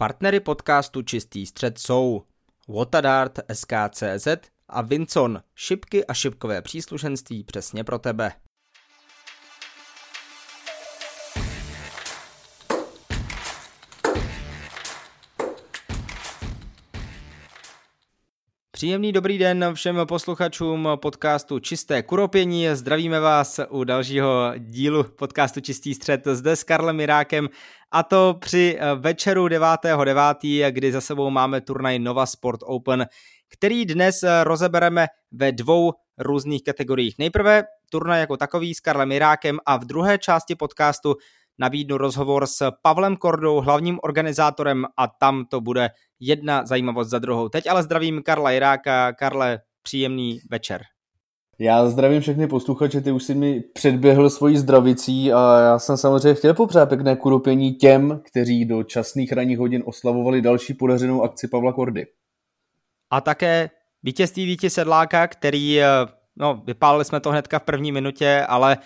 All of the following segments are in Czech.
Partnery podcastu Čistý střed jsou Watadart SKCZ a Vincon, šipky a šipkové příslušenství přesně pro tebe. Příjemný dobrý den všem posluchačům podcastu Čisté kuropění. Zdravíme vás u dalšího dílu podcastu Čistý střed zde s Karlem Mirákem a to při večeru 9.9., kdy za sebou máme turnaj Nova Sport Open, který dnes rozebereme ve dvou různých kategoriích. Nejprve turnaj jako takový s Karlem Mirákem a v druhé části podcastu nabídnu rozhovor s Pavlem Kordou, hlavním organizátorem a tam to bude jedna zajímavost za druhou. Teď ale zdravím Karla Jiráka. Karle, příjemný večer. Já zdravím všechny posluchače, ty už si mi předběhl svojí zdravicí a já jsem samozřejmě chtěl popřát pěkné kuropění těm, kteří do časných ranních hodin oslavovali další podařenou akci Pavla Kordy. A také vítězství Víti Sedláka, který, eh, no vypálili jsme to hnedka v první minutě, ale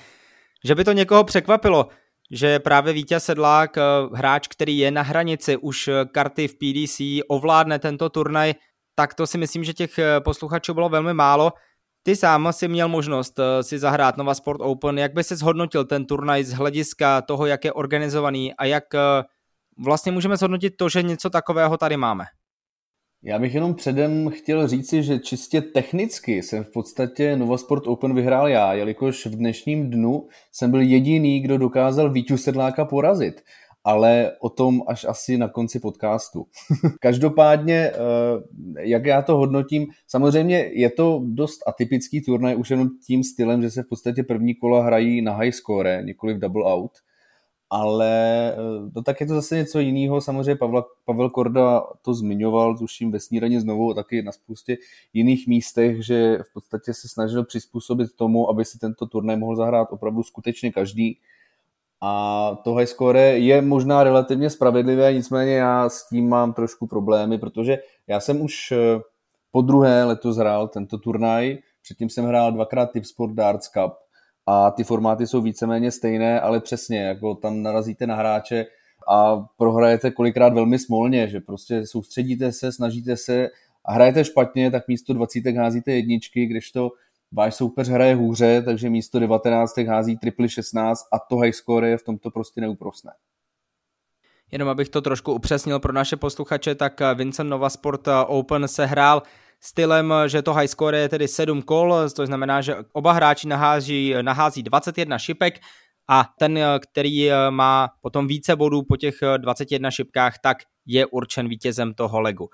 že by to někoho překvapilo, že právě Vítěz Sedlák, eh, hráč, který je na hranici už eh, karty v PDC, ovládne tento turnaj, tak to si myslím, že těch eh, posluchačů bylo velmi málo. Ty sám si měl možnost si zahrát Nova Sport Open. Jak by se zhodnotil ten turnaj z hlediska toho, jak je organizovaný a jak vlastně můžeme zhodnotit to, že něco takového tady máme? Já bych jenom předem chtěl říci, že čistě technicky jsem v podstatě Nova Sport Open vyhrál já, jelikož v dnešním dnu jsem byl jediný, kdo dokázal Víťu Sedláka porazit. Ale o tom až asi na konci podcastu. Každopádně, eh, jak já to hodnotím, samozřejmě je to dost atypický turnaj už jenom tím stylem, že se v podstatě první kola hrají na high score, nikoli v double out ale no tak je to zase něco jiného. Samozřejmě Pavla, Pavel Korda to zmiňoval, tuším ve snídaně znovu a taky na spoustě jiných místech, že v podstatě se snažil přizpůsobit tomu, aby si tento turnaj mohl zahrát opravdu skutečně každý. A to high score je možná relativně spravedlivé, nicméně já s tím mám trošku problémy, protože já jsem už eh, po druhé letos hrál tento turnaj, předtím jsem hrál dvakrát Tip Sport Darts Cup a ty formáty jsou víceméně stejné, ale přesně, jako tam narazíte na hráče a prohrajete kolikrát velmi smolně, že prostě soustředíte se, snažíte se a hrajete špatně, tak místo 20 házíte jedničky, když to váš soupeř hraje hůře, takže místo 19 hází triply 16 a to high score je v tomto prostě neúprosné. Jenom abych to trošku upřesnil pro naše posluchače, tak Vincent Nova Sport Open se hrál stylem, že to high score je tedy 7 kol, to znamená, že oba hráči nahází, nahází 21 šipek a ten, který má potom více bodů po těch 21 šipkách, tak je určen vítězem toho legu.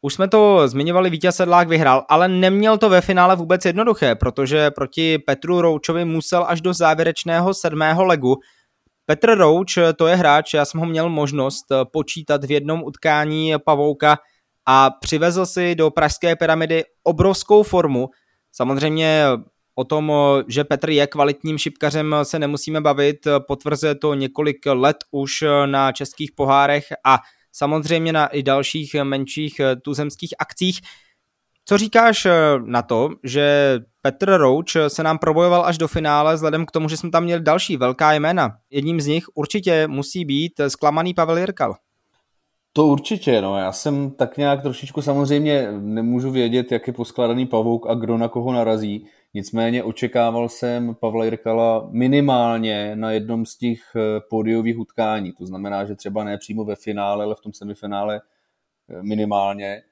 Už jsme to zmiňovali, vítěz Sedlák vyhrál, ale neměl to ve finále vůbec jednoduché, protože proti Petru Roučovi musel až do závěrečného sedmého legu. Petr Rouč, to je hráč, já jsem ho měl možnost počítat v jednom utkání Pavouka, a přivezl si do Pražské pyramidy obrovskou formu. Samozřejmě o tom, že Petr je kvalitním šipkařem, se nemusíme bavit, potvrzuje to několik let už na českých pohárech a samozřejmě na i dalších menších tuzemských akcích. Co říkáš na to, že Petr Rouč se nám probojoval až do finále, vzhledem k tomu, že jsme tam měli další velká jména. Jedním z nich určitě musí být zklamaný Pavel Jirkal. To určitě, no. Já jsem tak nějak trošičku samozřejmě nemůžu vědět, jak je poskladaný pavouk a kdo na koho narazí. Nicméně očekával jsem Pavla Jirkala minimálně na jednom z těch eh, pódiových utkání. To znamená, že třeba ne přímo ve finále, ale v tom semifinále eh, minimálně.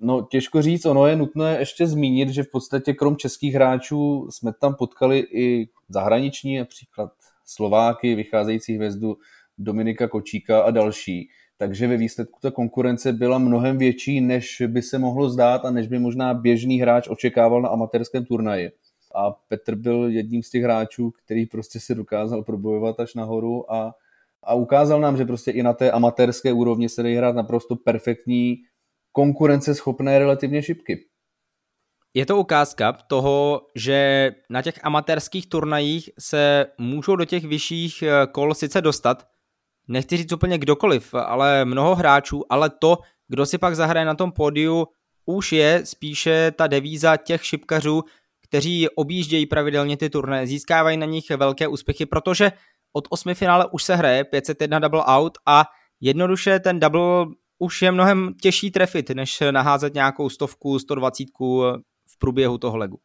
No těžko říct, ono je nutné ještě zmínit, že v podstatě krom českých hráčů jsme tam potkali i zahraniční, například Slováky, vycházející hvězdu Dominika Kočíka a další takže ve výsledku ta konkurence byla mnohem větší, než by se mohlo zdát a než by možná běžný hráč očekával na amatérském turnaji. A Petr byl jedním z těch hráčů, který prostě se dokázal probojovat až nahoru a, a ukázal nám, že prostě i na té amatérské úrovni se dají hrát naprosto perfektní, konkurenceschopné relativně šipky. Je to ukázka toho, že na těch amatérských turnajích se můžou do těch vyšších eh, kol sice dostat, nechci říct úplně kdokoliv, ale mnoho hráčů, ale to, kdo si pak zahraje na tom pódiu, už je spíše ta devíza těch šipkařů, kteří objíždějí pravidelně ty turné, získávají na nich velké úspěchy, protože od osmi finále už se hraje 501 double out a jednoduše ten double už je mnohem těžší trefit, než naházet nějakou stovku, 120 v průběhu toho legu.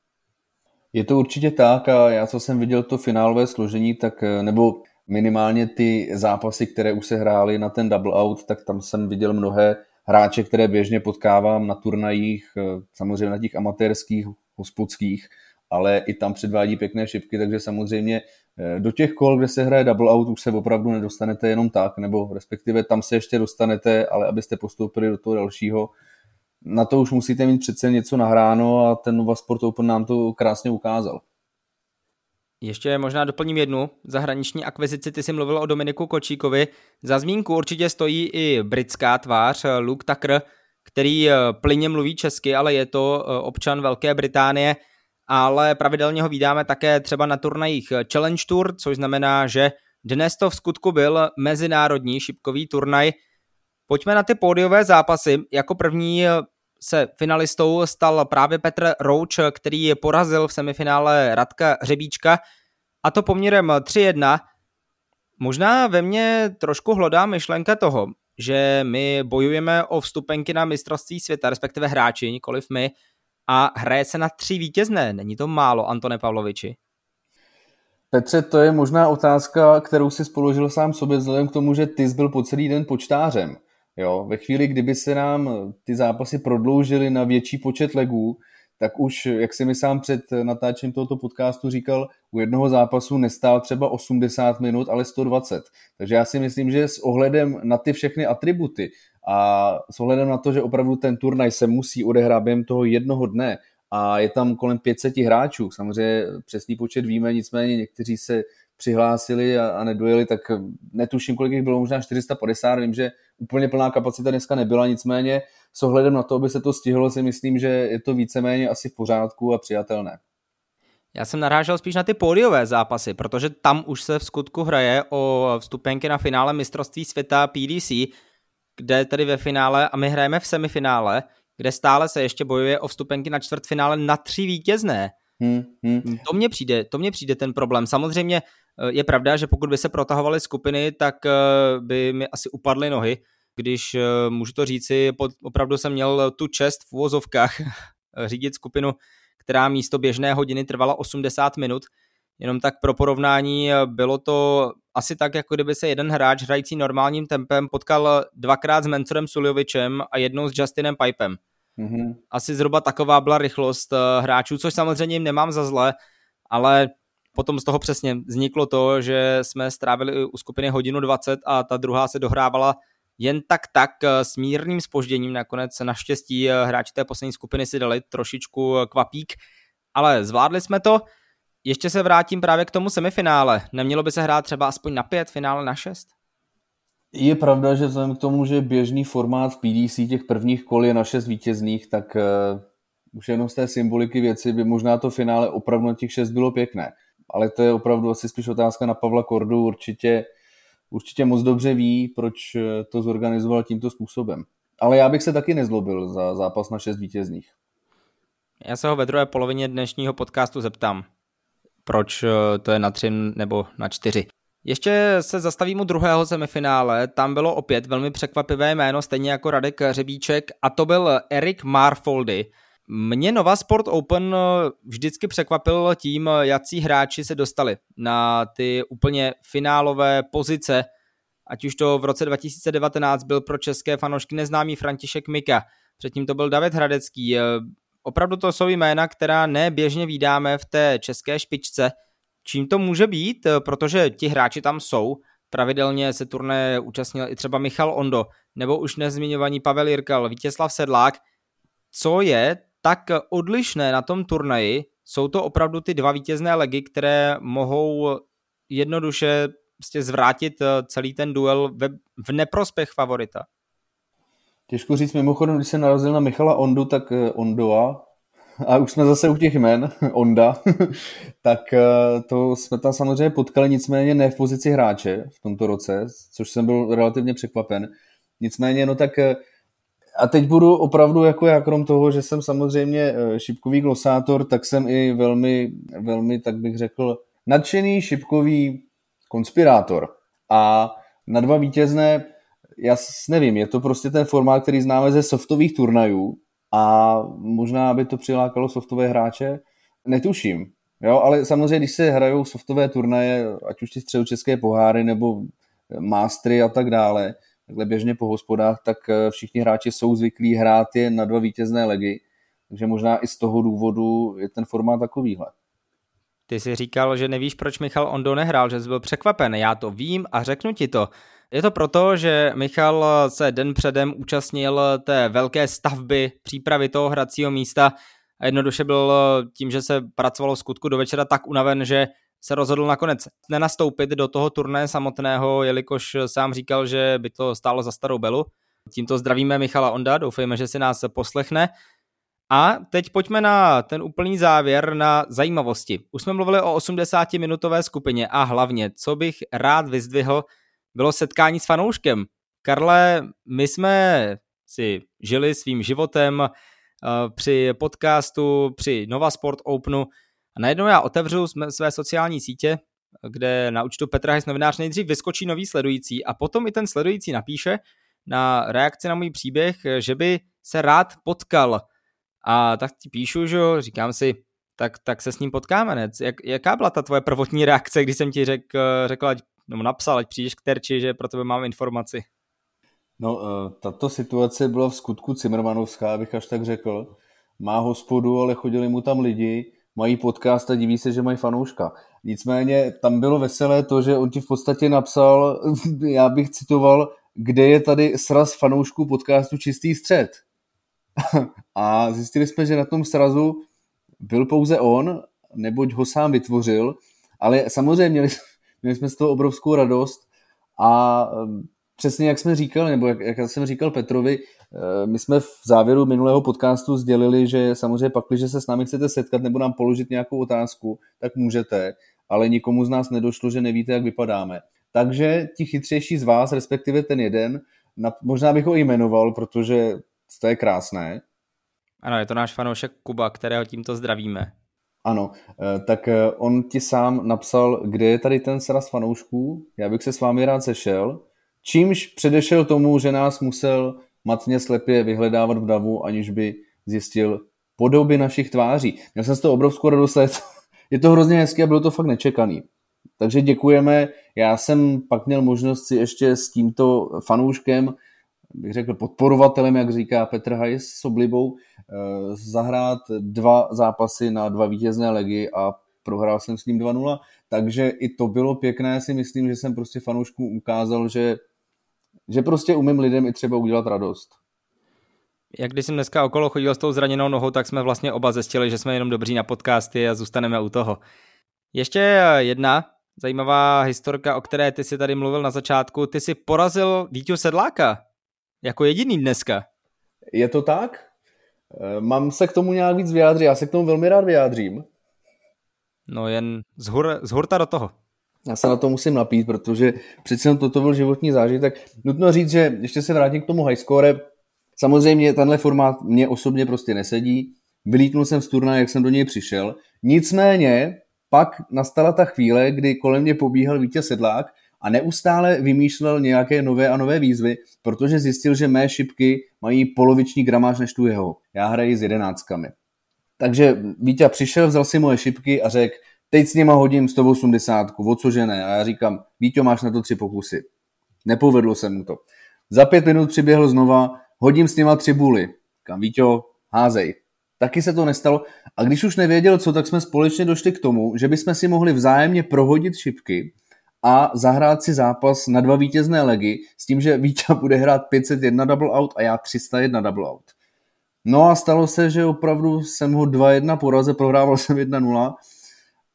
Je to určitě tak a já co jsem viděl to finálové složení, tak nebo minimálně ty zápasy, které už se hrály na ten double out, tak tam jsem viděl mnohé hráče, které běžně potkávám na turnajích, samozřejmě na těch amatérských, hospodských, ale i tam předvádí pěkné šipky, takže samozřejmě eh, do těch kol, kde se hraje double out, už se opravdu nedostanete jenom tak, nebo respektive tam se ještě dostanete, ale abyste postoupili do toho dalšího, na to už musíte mít přece něco nahráno a ten Nova Sport Open nám to krásně ukázal. Ještě možná doplním jednu zahraniční akvizici, ty jsi mluvil o Dominiku Kočíkovi. Za zmínku určitě stojí i britská tvář Luke Tucker, který eh, plyně mluví česky, ale je to eh, občan Velké Británie ale pravidelně ho vydáme také třeba na turnajích Challenge Tour, což znamená, že dnes to v skutku byl mezinárodní šipkový turnaj. Pojďme na ty pódiové zápasy. Jako první se finalistou stal právě Petr Rouč, který porazil v semifinále Radka Řebíčka a to poměrem 3-1. Možná ve mně trošku hlodá myšlenka toho, že my bojujeme o vstupenky na mistrovství světa, respektive hráči, nikoliv my, a hraje se na tři vítězné. Není to málo, Antone Pavloviči? Petře, to je možná otázka, kterou si spoložil sám sobě, vzhledem k tomu, že ty jsi byl po celý den počtářem. Jo, ve chvíli, kdyby se nám ty zápasy prodloužily na větší počet legů, tak už, jak si mi sám před natáčením tohoto podcastu říkal, u jednoho zápasu nestál třeba 80 minut, ale 120. Takže já si myslím, že s ohledem na ty všechny atributy a s ohledem na to, že opravdu ten turnaj se musí odehrát během toho jednoho dne a je tam kolem 500 hráčů, samozřejmě přesný počet víme, nicméně někteří se přihlásili a, a nedojeli, tak netuším, kolik jich bylo, možná 450, vím, že úplně plná kapacita dneska nebyla, nicméně s ohledem na to, aby se to stihlo, si myslím, že je to víceméně asi v pořádku a přijatelné. Já jsem narážel spíš na ty pódiové zápasy, protože tam už se v skutku hraje o vstupenky na finále mistrovství světa PDC, kde tedy ve finále a my hrajeme v semifinále, kde stále se ještě bojuje o vstupenky na čtvrtfinále na tři vítězné. Hmm, hmm. To mně přijde, to mně přijde ten problém. Samozřejmě je pravda, že pokud by se protahovaly skupiny, tak eh, by mi asi upadly nohy, když eh, můžu to říci, opravdu jsem měl tu čest v uvozovkách řídit skupinu, která místo běžné hodiny trvala 80 minut, Jenom tak pro porovnání, eh, bylo to asi tak, jako kdyby se jeden hráč hrající normálním tempem potkal dvakrát s Mencorem Suljovičem a jednou s Justinem Pipem. Mm-hmm. Asi zhruba taková byla rychlost eh, hráčů, což samozřejmě jim nemám za zle, ale potom z toho přesně vzniklo to, že jsme strávili u skupiny hodinu 20 a ta druhá se dohrávala jen tak tak eh, s mírným spožděním. Nakonec naštěstí hráči té poslední skupiny si dali trošičku kvapík, ale zvládli jsme to. Ještě se vrátím právě k tomu semifinále. Nemělo by se hrát třeba aspoň na pět, finále na šest? Je pravda, že vzhledem k tomu, že běžný formát v PDC těch prvních kol je na šest vítězných, tak už jenom z té symboliky věci by možná to finále opravdu na těch šest bylo pěkné. Ale to je opravdu asi spíš otázka na Pavla Kordu. Určitě, určitě moc dobře ví, proč eh, to zorganizoval tímto způsobem. Ale já bych se taky nezlobil za zápas na šest vítězných. Já se ho ve druhé polovině dnešního podcastu zeptám proč eh, to je na tři nebo na čtyři. Ještě se zastavím u druhého semifinále, tam bylo opět velmi překvapivé jméno, stejně jako Radek Řebíček, a to byl Erik Marfoldy. Mě Nova Sport Open eh, vždycky překvapil tím, jaký hráči se dostali na ty úplně finálové pozice, ať už to v roce 2019 byl pro české fanoušky neznámý František Mika, předtím to byl David Hradecký, eh, opravdu to jsou jména, která neběžně vydáme v té české špičce. Čím to může být? Protože ti hráči tam jsou, pravidelně se turné účastnil i třeba Michal Ondo, nebo už nezmiňovaný Pavel Jirkal, Vítězslav Sedlák. Co je tak odlišné na tom turnaji? Jsou to opravdu ty dva vítězné legy, které mohou jednoduše prostě zvrátit eh, celý ten duel v neprospěch favorita? Těžko říct, mimochodem, když se narazil na Michala Ondu, tak uh, Ondoa, a už jsme zase u těch jmen, Onda, tak uh, to jsme tam samozřejmě potkali, nicméně ne v pozici hráče v tomto roce, což jsem byl relativně překvapen. Nicméně, no tak a teď budu opravdu jako já, krom toho, že jsem samozřejmě šipkový glosátor, tak jsem i velmi, velmi, tak bych řekl, nadšený šipkový konspirátor. A na dva vítězné já nevím, je to prostě ten formát, který známe ze softových turnajů a možná by to přilákalo softové hráče, netuším. Jo, ale samozřejmě, když se hrajou softové turnaje, ať už ty středočeské poháry nebo mástry a tak dále, takhle běžně po hospodách, tak eh, všichni hráči jsou zvyklí hrát je na dva vítězné legy, takže možná i z toho důvodu je ten formát takovýhle. Ty jsi říkal, že nevíš, proč Michal Ondo nehrál, že jsi byl překvapen. Já to vím a řeknu ti to. Je to proto, že Michal se den předem účastnil té velké stavby přípravy toho hracího místa a jednoduše byl tím, že se pracovalo v skutku do večera tak unaven, že se rozhodl nakonec nenastoupit do toho turné samotného, jelikož sám říkal, že by to stálo za starou belu. Tímto zdravíme Michala Onda, doufejme, že si nás poslechne. A teď pojďme na ten úplný závěr na zajímavosti. Už jsme mluvili o 80-minutové skupině a hlavně, co bych rád vyzdvihl, bylo setkání s fanouškem. Karle, my jsme si žili svým životem uh, při podcastu, při Nova Sport Openu a najednou já otevřu své sociální sítě, kde na účtu Petra Hejs novinář nejdřív vyskočí nový sledující a potom i ten sledující napíše na reakci na můj příběh, že by se rád potkal. A tak ti píšu, že jo, říkám si, tak, tak se s ním potkáme, ne? Jak, jaká byla ta tvoje prvotní reakce, když jsem ti řek, řekl, ať, nebo napsal, ať přijdeš k Terči, že pro tebe mám informaci? No, eh, tato situace byla v skutku Cimrmanovská, abych až tak řekl. Má hospodu, ale chodili mu tam lidi, mají podcast a diví se, že mají fanouška. Nicméně tam bylo veselé to, že on ti v podstatě napsal, já bych citoval, kde je tady sraz fanoušků podcastu Čistý střed. a zjistili jsme, že na tom srazu byl pouze on, neboť ho sám vytvořil, ale samozřejmě měli, měli jsme z toho obrovskou radost a přesně jak jsme říkali, nebo jak, jak jsem říkal Petrovi, eh, my jsme v závěru minulého podcastu sdělili, že samozřejmě pak, když se s námi chcete setkat nebo nám položit nějakou otázku, tak můžete, ale nikomu z nás nedošlo, že nevíte, jak vypadáme. Takže ti chytřejší z vás, respektive ten jeden, možná bych ho jmenoval, protože to je krásné. Ano, je to náš fanoušek Kuba, kterého tímto zdravíme. Ano, eh, tak eh, on ti sám napsal, kde je tady ten sraz fanoušků, já bych se s vámi rád sešel, čímž předešel tomu, že nás musel matně slepě vyhledávat v davu, aniž by zjistil podoby našich tváří. Měl jsem z toho obrovskou radost, je to hrozně hezké a bylo to fakt nečekaný. Takže děkujeme. Já jsem pak měl možnost si ještě s tímto fanouškem, bych řekl podporovatelem, jak říká Petr Hajs s oblibou, eh, zahrát dva zápasy na dva vítězné legy a prohrál jsem s ním 2-0, takže i to bylo pěkné, si myslím, že jsem prostě fanouškům ukázal, že že prostě umím lidem i třeba udělat radost. Jak když jsem dneska okolo chodil s tou zraněnou nohou, tak jsme vlastně oba zjistili, že jsme jenom dobří na podcasty a zůstaneme u toho. Ještě jedna zajímavá historka, o které ty si tady mluvil na začátku. Ty si porazil Vítěu Sedláka jako jediný dneska. Je to tak? Eh, mám se k tomu nějak víc vyjádřit, já se k tomu velmi rád vyjádřím. No jen z, hur, z hurta do toho já se na to musím napít, protože přece toto byl životní zážitek. Nutno říct, že ještě se vrátím k tomu high score. Samozřejmě tenhle formát mě osobně prostě nesedí. Vylítnul jsem z turnaje, jak jsem do něj přišel. Nicméně pak nastala ta chvíle, kdy kolem mě pobíhal vítěz Sedlák a neustále vymýšlel nějaké nové a nové výzvy, protože zjistil, že mé šipky mají poloviční gramáž než tu jeho. Já hraji s jedenáctkami. Takže Vítě přišel, vzal si moje šipky a řekl, teď s nima hodím 180, o cože ne? A já říkám, Víťo, máš na to tři pokusy. Nepovedlo se mu to. Za pět minut přiběhl znova, hodím s nima tři buly. Kam Víťo, házej. Taky se to nestalo. A když už nevěděl co, tak jsme společně došli k tomu, že bychom si mohli vzájemně prohodit šipky a zahrát si zápas na dva vítězné legy s tím, že Vítě bude hrát 501 double out a já 301 double out. No a stalo se, že opravdu jsem ho 2-1 poraze, prohrával jsem 1-0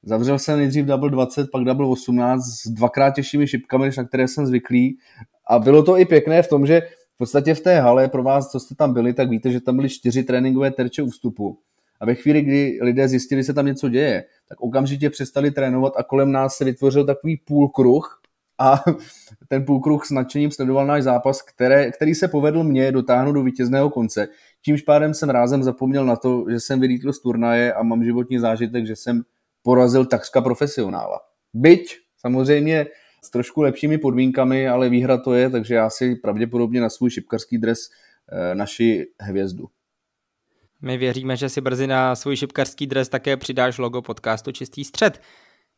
Zavřel jsem nejdřív double 20, pak double 18 s dvakrát těžšími šipkami, než na které jsem zvyklý. A bylo to i pěkné v tom, že v podstatě v té hale, pro vás, co jste tam byli, tak víte, že tam byly čtyři tréninkové terče u vstupu. A ve chvíli, kdy lidé zjistili, že se tam něco děje, tak okamžitě přestali trénovat a kolem nás se vytvořil takový půlkruh a ten půlkruh s nadšením sledoval náš zápas, které, který se povedl mně dotáhnout do vítězného konce. Čímž pádem jsem rázem zapomněl na to, že jsem vylítl z turnaje a mám životní zážitek, že jsem porazil takřka profesionála. Byť samozřejmě s trošku lepšími podmínkami, ale výhra to je, takže já si pravděpodobně na svůj šipkarský dres eh, naši hvězdu. My věříme, že si brzy na svůj šipkarský dres také přidáš logo podcastu Čistý střed,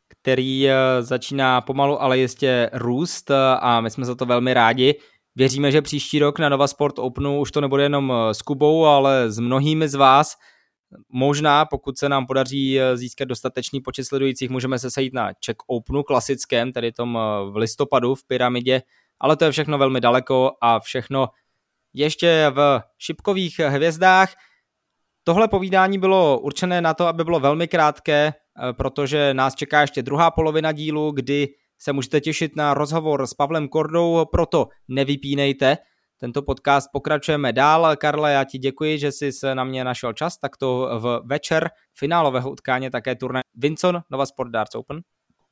který eh, začíná pomalu, ale jistě růst a my jsme za to velmi rádi. Věříme, že příští rok na Nova Sport Openu už to nebude jenom s Kubou, ale s mnohými z vás, Možná, pokud se nám podaří eh, získat dostatečný počet sledujících, můžeme se sejít na Czech Openu klasickém, tedy tom eh, v listopadu v pyramidě, ale to je všechno velmi daleko a všechno ještě v šipkových hvězdách. Tohle povídání bylo určené na to, aby bylo velmi krátké, eh, protože nás čeká ještě druhá polovina dílu, kdy se můžete těšit na rozhovor s Pavlem Kordou, proto nevypínejte tento podcast pokračujeme dál. Karle, já ti děkuji, že jsi na mě našel čas, tak to v večer finálového utkání také turnaj Vincon Nova Sport Darts Open.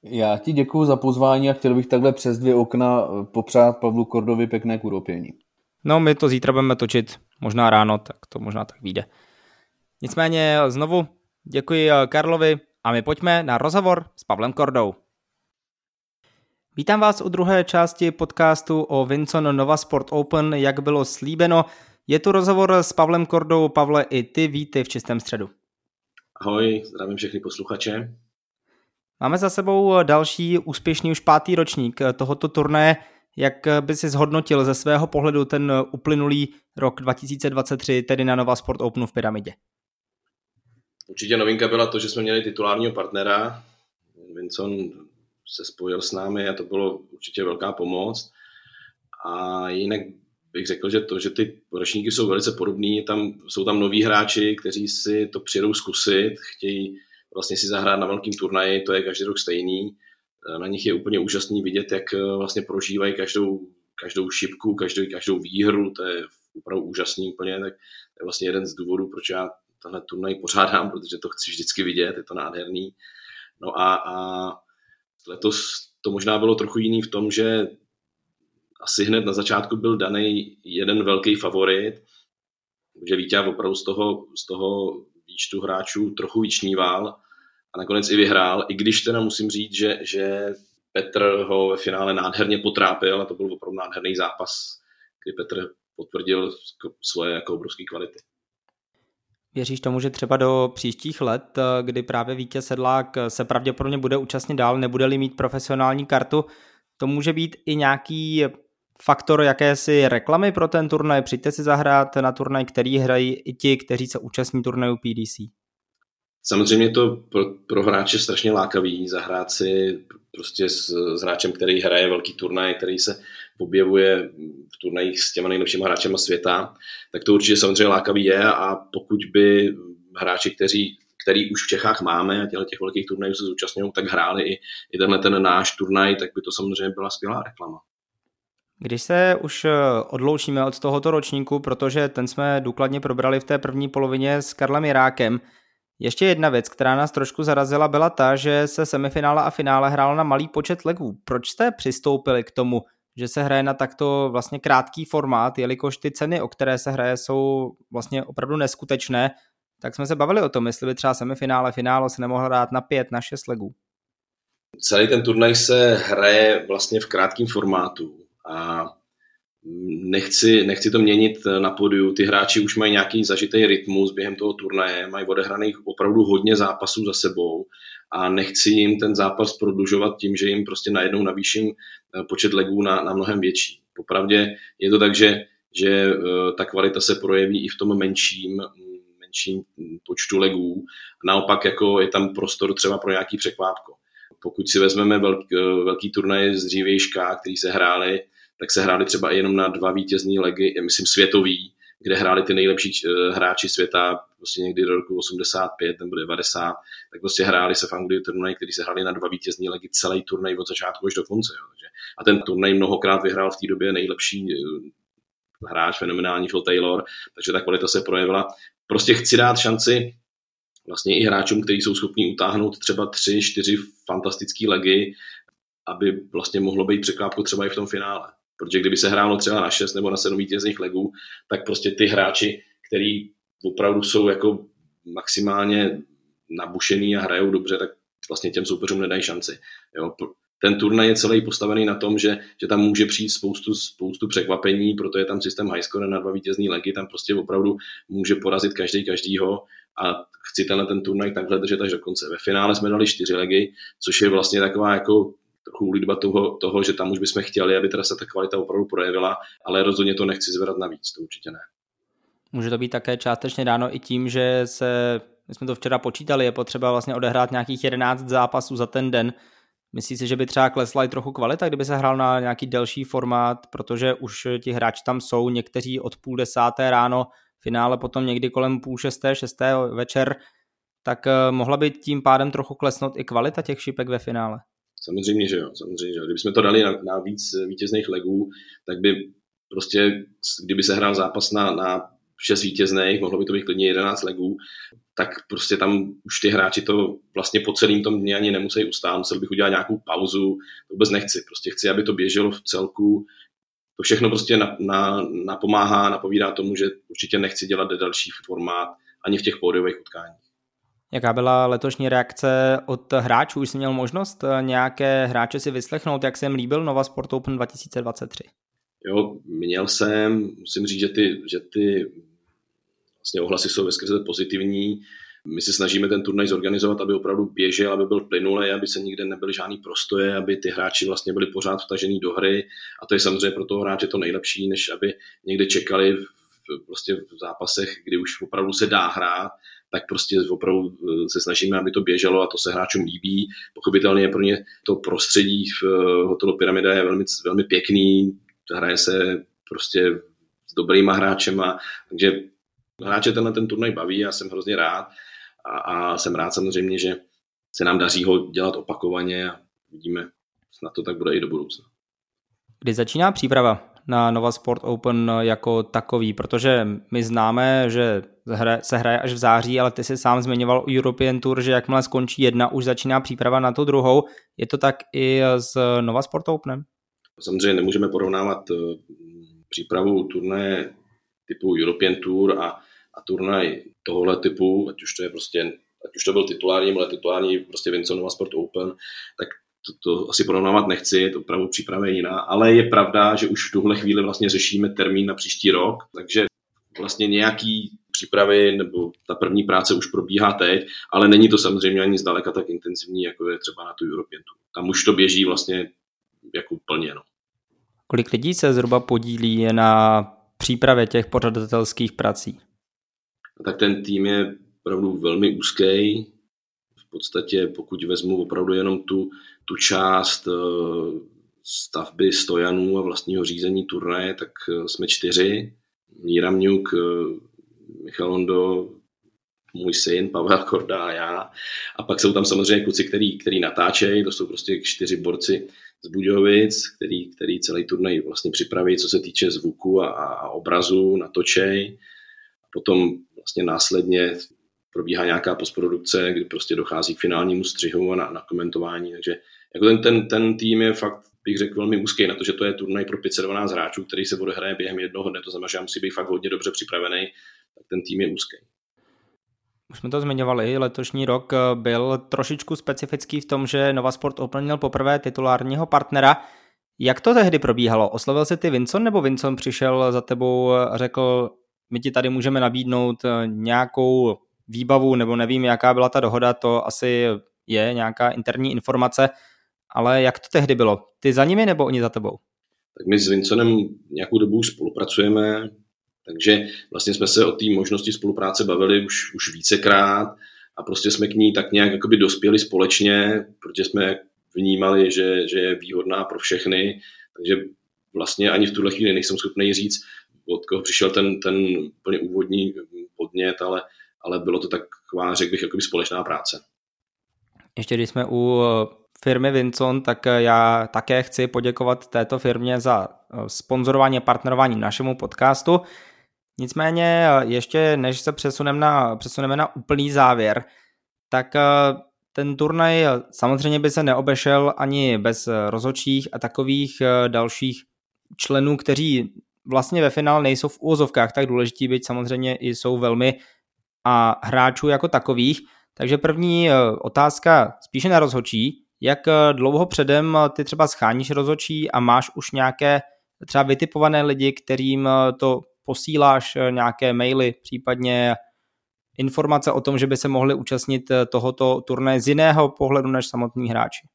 Já ti děkuji za pozvání a chtěl bych takhle přes dvě okna popřát Pavlu Kordovi pěkné kuropění. No, my to zítra budeme točit, možná ráno, tak to možná tak vyjde. Nicméně znovu děkuji Karlovi a my pojďme na rozhovor s Pavlem Kordou. Vítám vás u druhé části podcastu o Vincon Nova Sport Open, jak bylo slíbeno. Je tu rozhovor s Pavlem Kordou. Pavle, i ty vítej v čistém středu. Ahoj, zdravím všechny posluchače. Máme za sebou další úspěšný už pátý ročník tohoto turné. Jak by si zhodnotil ze svého pohledu ten uplynulý rok 2023, tedy na Nova Sport Openu v Pyramidě? Určitě novinka byla to, že jsme měli titulárního partnera. Vincon se spojil s námi a to bylo určitě velká pomoc. A jinak bych řekl, že to, že ty ročníky jsou velice podobný, tam, jsou tam noví hráči, kteří si to přijedou zkusit, chtějí vlastně si zahrát na velkým turnaji, to je každý rok stejný. Na nich je úplně úžasný vidět, jak eh, vlastně prožívají každou, každou šipku, každou, každou výhru, to je opravdu úžasný úplně, tak to je vlastně jeden z důvodů, proč já tenhle turnaj pořádám, protože to chci vždycky vidět, je to nádherný. No a, a Letos to možná bylo trochu jiný v tom, že asi hned na začátku byl daný jeden velký favorit, že Vítě opravdu z toho, z toho výčtu hráčů trochu vyčníval a nakonec i vyhrál, i když teda musím říct, že, že Petr ho ve finále nádherně potrápil a to byl opravdu nádherný zápas, kdy Petr potvrdil svoje jako obrovské kvality. Věříš tomu, že třeba do příštích let, eh, kdy právě Vítěz Sedlák eh, se pravděpodobně bude účastnit dál, nebude-li mít profesionální kartu, to může být i nějaký faktor jakési reklamy pro ten turnaj? Přijďte si zahrát na turnaj, který hrají i ti, kteří se účastní turnaju PDC. Samozřejmě to pro, pro hráče strašně lákavý zahrát si prostě s, s hráčem, který hraje velký turnaj, který se objevuje v turnajích s těma nejlepšíma hráčema světa, tak to určitě samozřejmě lákavý je a pokud by hráči, kteří který už v Čechách máme a těchto těch velkých turnajů se zúčastňují, tak hráli i, i tenhle ten náš turnaj, tak by to samozřejmě byla skvělá reklama. Když se už eh, odloučíme od tohoto ročníku, protože ten jsme důkladně probrali v té první polovině s Karlem Jirákem, ještě jedna věc, která nás trošku zarazila, byla ta, že se semifinále a finále hrálo na malý počet legů. Proč jste přistoupili k tomu, že se hraje na takto vlastně krátký formát, jelikož ty ceny, o které se hraje, jsou vlastně opravdu neskutečné, tak jsme se bavili o tom, jestli by třeba semifinále, finále se nemohlo dát na pět, na šest legů. Celý ten turnaj se hraje vlastně v krátkém formátu a nechci, nechci to měnit na podiu. Ty hráči už mají nějaký zažitý rytmus během toho turnaje, mají odehraných opravdu hodně zápasů za sebou a nechci jim ten zápas prodlužovat tím, že jim prostě najednou navýším eh, počet legů na, na mnohem větší. Popravdě je to tak, že, že eh, ta kvalita se projeví i v tom menším, menším počtu legů. Naopak jako je tam prostor třeba pro nějaký překvápko. Pokud si vezmeme velký, eh, velký turnaj z dřívějška, který se hráli, tak se hráli třeba jenom na dva vítězní legy, myslím světový, kde hráli ty nejlepší eh, hráči světa, prostě někdy do roku 85 nebo 90, tak prostě hráli se v Anglii turnaj, který se hráli na dva vítězní legy celý turnaj od začátku až do konce. Jo. A ten turnaj mnohokrát vyhrál v té době nejlepší eh, hráč, fenomenální Phil Taylor, takže ta kvalita se projevila. Prostě chci dát šanci vlastně i hráčům, kteří jsou schopni utáhnout třeba tři, čtyři fantastické legy, aby vlastně mohlo být překvápko třeba i v tom finále. Protože kdyby se hrálo třeba na 6 nebo na 7 vítězných legů, tak prostě ty hráči, který opravdu jsou jako maximálně nabušený a hrajou dobře, tak vlastně těm soupeřům nedají šanci. Jo? ten turnaj je celý postavený na tom, že, že tam může přijít spoustu, spoustu překvapení, proto je tam systém high score na dva vítězný legy, tam prostě opravdu může porazit každý každýho a chci tenhle ten turnaj takhle držet až do konce. Ve finále jsme dali čtyři legy, což je vlastně taková jako trochu lídba toho, toho, že tam už bychom chtěli, aby teda se ta kvalita opravdu projevila, ale rozhodně to nechci zvedat navíc, to určitě ne. Může to být také částečně dáno i tím, že se, my jsme to včera počítali, je potřeba vlastně odehrát nějakých 11 zápasů za ten den. Myslíš si, že by třeba klesla i trochu kvalita, kdyby se hrál na nějaký delší formát, protože už ti hráči tam jsou, někteří od půl desáté ráno, finále potom někdy kolem půl šesté, šesté večer, tak eh, mohla by tím pádem trochu klesnout i kvalita těch šipek ve finále. Samozřejmě, že jo. Samozřejmě, že jo. Kdybychom to dali na, na víc vítězných legů, tak by prostě, kdyby se hrál zápas na, na šest vítězných, mohlo by to být klidně 11 legů, tak prostě tam už ty hráči to vlastně po celém tom dni ani nemusí ustát, musel bych udělat nějakou pauzu, to vůbec nechci, prostě chci, aby to běželo v celku, to všechno prostě na, na, napomáhá, napovídá tomu, že určitě nechci dělat další formát ani v těch pódiových utkáních. Jaká byla letošní reakce od hráčů? Už jsi měl možnost eh, nějaké hráče si vyslechnout, jak se jim líbil Nova Sport Open 2023? Jo, měl jsem, musím říct, že ty, že ty vlastně ohlasy jsou veskrze pozitivní. My se snažíme ten turnaj zorganizovat, aby opravdu běžel, aby byl plynulý, aby se nikde nebyly žádný prostoje, aby ty hráči vlastně byli pořád vtažený do hry. A to je samozřejmě pro toho hráče to nejlepší, než aby někde čekali v, prostě v zápasech, kdy už opravdu se dá hrát tak prostě opravdu eh, se snažíme, aby to běželo a to se hráčům líbí. Pochopitelně pro ně to prostředí v eh, hotelu Pyramida je velmi, velmi pěkný, hraje se prostě s dobrýma hráčema, takže hráče tenhle ten turnaj baví, já jsem hrozně rád a, a jsem rád samozřejmě, že se nám daří ho dělat opakovaně a vidíme, snad to tak bude i do budoucna. Kdy začíná příprava na Nova Sport Open jako takový, protože my známe, že se hraje až v září, ale ty si sám zmiňoval European Tour, že jakmile skončí jedna, už začíná příprava na tu druhou. Je to tak i s Nova Sport Openem? Samozřejmě nemůžeme porovnávat eh, přípravu turné typu European Tour a, a turnaj tohohle typu, ať už to je prostě, ať už to byl titulární, ale titulární prostě Nova Sport Open, tak to, to asi porovnávat nechci, to opravdu příprava je jiná, ale je pravda, že už v tuhle chvíli vlastně řešíme termín na příští rok, takže vlastně nějaký přípravy nebo ta první práce už probíhá teď, ale není to samozřejmě ani zdaleka tak intenzivní, jako je třeba na tu European Tour. Tam už to běží vlastně jako plně. No. Kolik lidí se zhruba podílí na přípravě těch pořadatelských prací? Tak ten tým je opravdu velmi úzký. V podstatě, pokud vezmu opravdu jenom tu, tu část eh, stavby stojanů a vlastního řízení turnaje, tak eh, jsme čtyři. Míra Mňuk, eh, Michal Hondo, můj syn, Pavel Korda a já. A pak jsou tam samozřejmě kluci, který, který natáčejí, to jsou prostě čtyři borci z Budějovic, který, který celý turnaj vlastně připraví, co se týče zvuku a, a obrazu, natočej. Potom vlastně následně probíhá nějaká postprodukce, kdy prostě dochází k finálnímu střihu a na, na komentování, takže jako ten, ten, ten tým je fakt, bych řekl, velmi úzký na to, že to je turnaj pro 512 hráčů, který se odehraje během jednoho dne, to znamená, že musí být fakt hodně dobře připravený, tak ten tým je úzký. Už jsme to zmiňovali, letošní rok eh, byl trošičku specifický v tom, že Nova Sport Open měl poprvé titulárního partnera. Jak to tehdy probíhalo? Oslovil se ty Vincent nebo Vincent přišel za tebou a řekl, my ti tady můžeme nabídnout eh, nějakou výbavu, nebo nevím, jaká byla ta dohoda, to asi je nějaká interní informace, ale jak to tehdy bylo? Ty za nimi nebo oni za tebou? Tak my s Vinconem nějakou dobu spolupracujeme, takže vlastně jsme se o té možnosti spolupráce bavili už, už vícekrát a prostě jsme k ní tak nějak jakoby dospěli společně, protože jsme vnímali, že, že je výhodná pro všechny, takže vlastně ani v tuhle chvíli nejsem schopný říct, od koho přišel ten, ten úplně úvodní podnět, ale, ale bylo to taková, řekl bych, jakoby společná práce. Ještě když jsme u firmy Vincent, tak já také chci poděkovat této firmě za sponzorování a partnerování našemu podcastu. Nicméně ještě než se přesuneme na, přesuneme na úplný závěr, tak eh, ten turnaj samozřejmě by se neobešel ani bez rozhodčích a takových eh, dalších členů, kteří vlastně ve finále nejsou v úvozovkách tak důležití, byť samozřejmě i jsou velmi a hráčů jako takových. Takže první eh, otázka spíše na rozhodčí. Jak dlouho předem ty třeba scháníš rozočí a máš už nějaké třeba vytipované lidi, kterým to posíláš nějaké maily, případně informace o tom, že by se mohli účastnit tohoto turné z jiného pohledu než samotní hráči?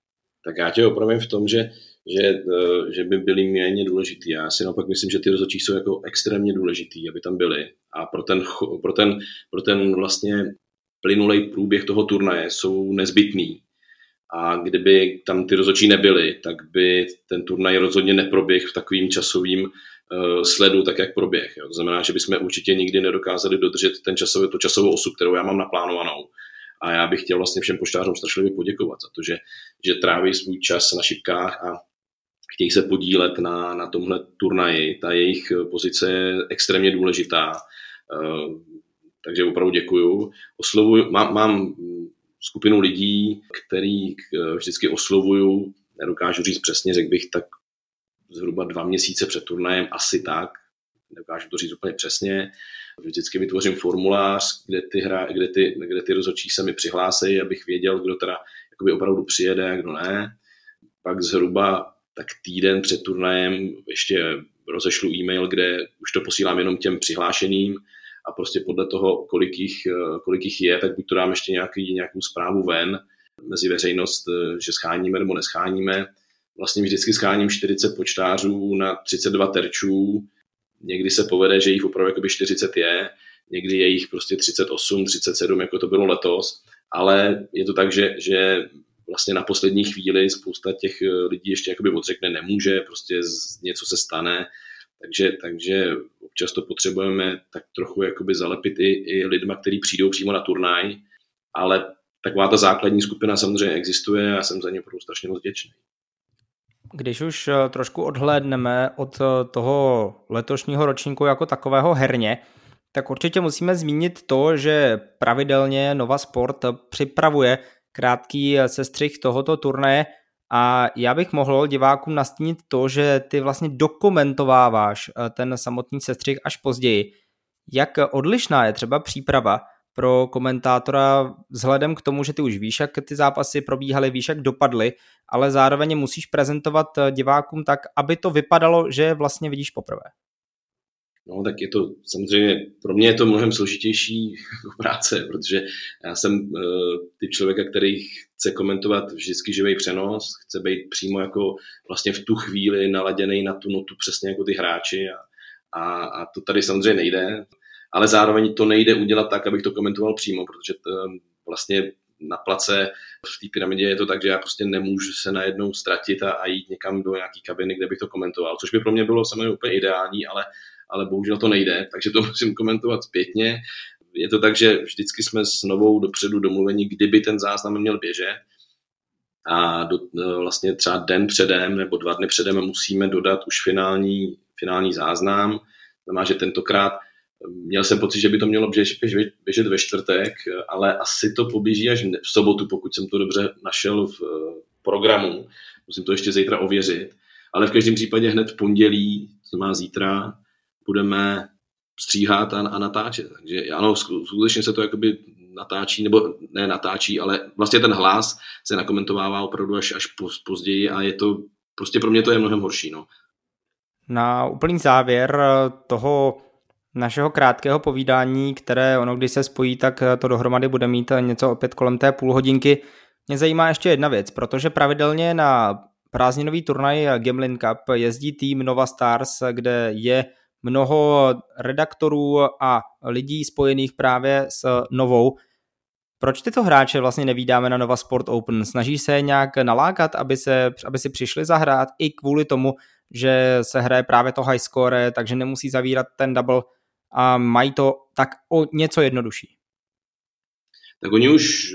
Tak já tě opravím v tom, že že, eh, že by byly méně důležitý. Já si naopak myslím, že ty rozhodčí jsou jako extrémně důležitý, aby tam byly. A pro ten, pro ten, pro ten vlastně plynulej průběh toho turnaje jsou nezbytný. A kdyby tam ty rozhodčí nebyly, tak by ten turnaj rozhodně neproběh v takovým časovým uh, sledu, tak jak proběh. Jo. To znamená, že bychom určitě nikdy nedokázali dodržet ten časový, tu časovou osu, kterou já mám naplánovanou. A já bych chtěl vlastně všem poštářům strašlivě poděkovat za to, že, že tráví svůj čas na šipkách a chtějí se podílet na, na tomhle turnaji. Ta jejich pozice je extrémně důležitá, eh, takže opravdu děkuju. Oslovuju, mám, mám skupinu lidí, který eh, vždycky oslovuju, nedokážu říct přesně, řekl bych tak zhruba dva měsíce před turnajem, asi tak, nedokážu to říct úplně přesně. Vždycky vytvořím formulář, kde ty, hra, kde ty, kde ty rozhodčí se mi přihlásí, abych věděl, kdo teda jakoby opravdu přijede a kdo ne. Pak zhruba tak týden před turnajem ještě rozešlu e-mail, kde už to posílám jenom těm přihlášeným a prostě podle toho, kolik jich, kolik jich je, tak buď to dám ještě nějaký, nějakou zprávu ven mezi veřejnost, že scháníme nebo nescháníme. Vlastně vždycky scháním 40 počtářů na 32 terčů. Někdy se povede, že jich opravdu jakoby 40 je, někdy je jich prostě 38, 37, jako to bylo letos, ale je to tak, že, že vlastně na poslední chvíli spousta těch eh, lidí ještě jakoby odřekne nemůže, prostě něco se stane, takže, takže občas to potřebujeme tak trochu jakoby zalepit i, i lidma, kteří přijdou přímo na turnaj, ale taková ta základní skupina samozřejmě existuje a jsem za ně opravdu strašně moc vděčný. Když už eh, trošku odhlédneme od eh, toho letošního ročníku jako takového herně, tak určitě musíme zmínit to, že pravidelně Nova Sport připravuje krátký eh, sestřih tohoto turnaje a já bych mohl divákům nastínit to, že ty vlastně dokumentováváš eh, ten samotný sestřih až později. Jak odlišná je třeba příprava pro komentátora vzhledem k tomu, že ty už víš, jak ty zápasy probíhaly, víš, jak dopadly, ale zároveň musíš prezentovat eh, divákům tak, aby to vypadalo, že vlastně vidíš poprvé. No, tak je to samozřejmě, pro mě je to mnohem složitější jako práce, protože já jsem uh, typ člověka, který chce komentovat vždycky živý přenos, chce být přímo jako vlastně v tu chvíli naladěný na tu notu přesně jako ty hráči a, a, a to tady samozřejmě nejde, ale zároveň to nejde udělat tak, abych to komentoval přímo, protože to, vlastně na place v té pyramidě je to tak, že já prostě nemůžu se najednou ztratit a, a jít někam do nějaký kabiny, kde bych to komentoval, což by pro mě bylo samozřejmě úplně ideální, ale ale bohužel to nejde, takže to musím komentovat zpětně. Je to tak, že vždycky jsme s novou dopředu domluveni, kdyby ten záznam měl běžet a do, e, vlastně třeba den předem nebo dva dny předem musíme dodat už finální, finální záznam. Znamená, že tentokrát e, měl jsem pocit, že by to mělo běžet, běžet ve čtvrtek, ale asi to poběží až v sobotu, pokud jsem to dobře našel v e, programu. Musím to ještě zítra ověřit. Ale v každém případě hned v pondělí, to má zítra, budeme stříhat a, a natáčet. Takže ano, skutečně se to jakoby natáčí, nebo ne natáčí, ale vlastně ten hlas se nakomentovává opravdu až, až později a je to, prostě pro mě to je mnohem horší. No. Na úplný závěr toho našeho krátkého povídání, které ono, když se spojí, tak to dohromady bude mít něco opět kolem té půl hodinky. Mě zajímá ještě jedna věc, protože pravidelně na prázdninový turnaj Gamlin Cup jezdí tým Nova Stars, kde je mnoho redaktorů a lidí spojených právě s Novou. Proč tyto hráče vlastně nevídáme na Nova Sport Open? Snaží se nějak nalákat, aby, se, aby si přišli zahrát i kvůli tomu, že se hraje právě to high score, takže nemusí zavírat ten double a mají to tak o něco jednodušší. Tak oni už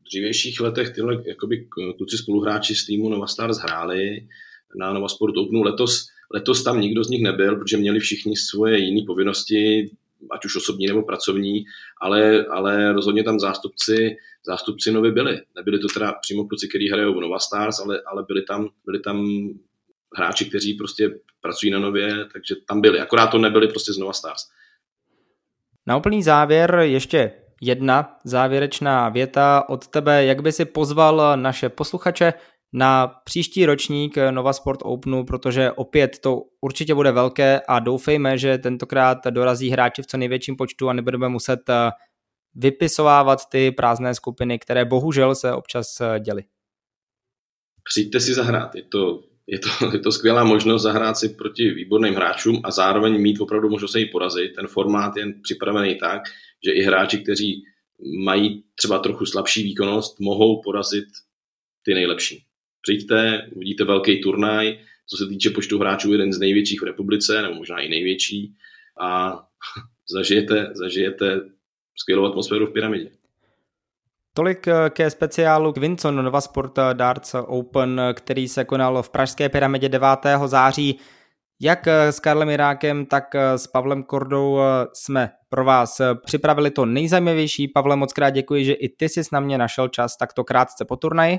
v dřívějších letech tyhle jakoby kluci spoluhráči z týmu Nova Stars hráli na Nova Sport Openu. Letos Letos tam nikdo z nich nebyl, protože měli všichni svoje jiné povinnosti, ať už osobní nebo pracovní, ale, ale rozhodně tam zástupci, zástupci nově byli. Nebyli to teda přímo kluci, kteří hrajou v Nova Stars, ale, ale byli, tam, byli tam hráči, kteří prostě pracují na nově, takže tam byli. Akorát to nebyli prostě z Nova Stars. Na úplný závěr ještě jedna závěrečná věta od tebe, jak by si pozval naše posluchače na příští ročník Nova Sport Openu, protože opět to určitě bude velké a doufejme, že tentokrát dorazí hráči v co největším počtu a nebudeme muset eh, vypisovávat ty prázdné skupiny, které bohužel se občas eh, děly. Přijďte si zahrát, je to, je to, je to skvělá možnost zahrát si proti výborným hráčům a zároveň mít opravdu možnost se jí porazit. Ten formát je připravený tak, že i hráči, kteří mají třeba trochu slabší výkonnost, mohou porazit ty nejlepší. Přijďte, uvidíte velký turnaj, co se týče počtu hráčů, jeden z největších v republice, nebo možná i největší, a zažijete, zažijete skvělou atmosféru v pyramidě. Tolik eh, ke speciálu Quinson Nova Sport Darts Open, který se konal v Pražské pyramidě 9. září. Jak eh, s Karlem Irákem, tak eh, s Pavlem Kordou jsme pro vás připravili to nejzajímavější. Pavle, moc krát děkuji, že i ty jsi na mě našel čas takto krátce po turnaji.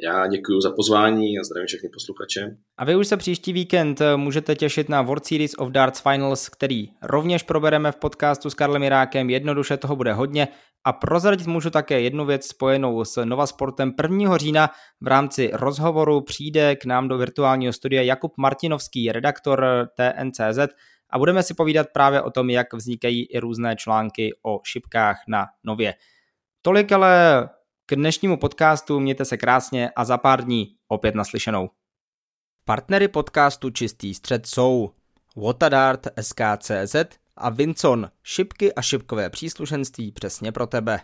Já děkuji za pozvání a zdravím všechny posluchače. A vy už se příští víkend eh, můžete těšit na World Series of Darts Finals, který rovněž probereme v podcastu s Karlem Irákem. Jednoduše toho bude hodně a prozradit můžu také jednu věc spojenou s Nova Sportem 1. října. V rámci rozhovoru přijde k nám do virtuálního studia Jakub Martinovský, redaktor TNCZ a budeme si povídat právě o tom, jak vznikají i různé články o šipkách na Nově. Tolik ale k dnešnímu podcastu mějte se krásně a za pár dní opět naslyšenou. Partnery podcastu Čistý střed jsou Watadart SKCZ a Vincon, šipky a šipkové příslušenství přesně pro tebe.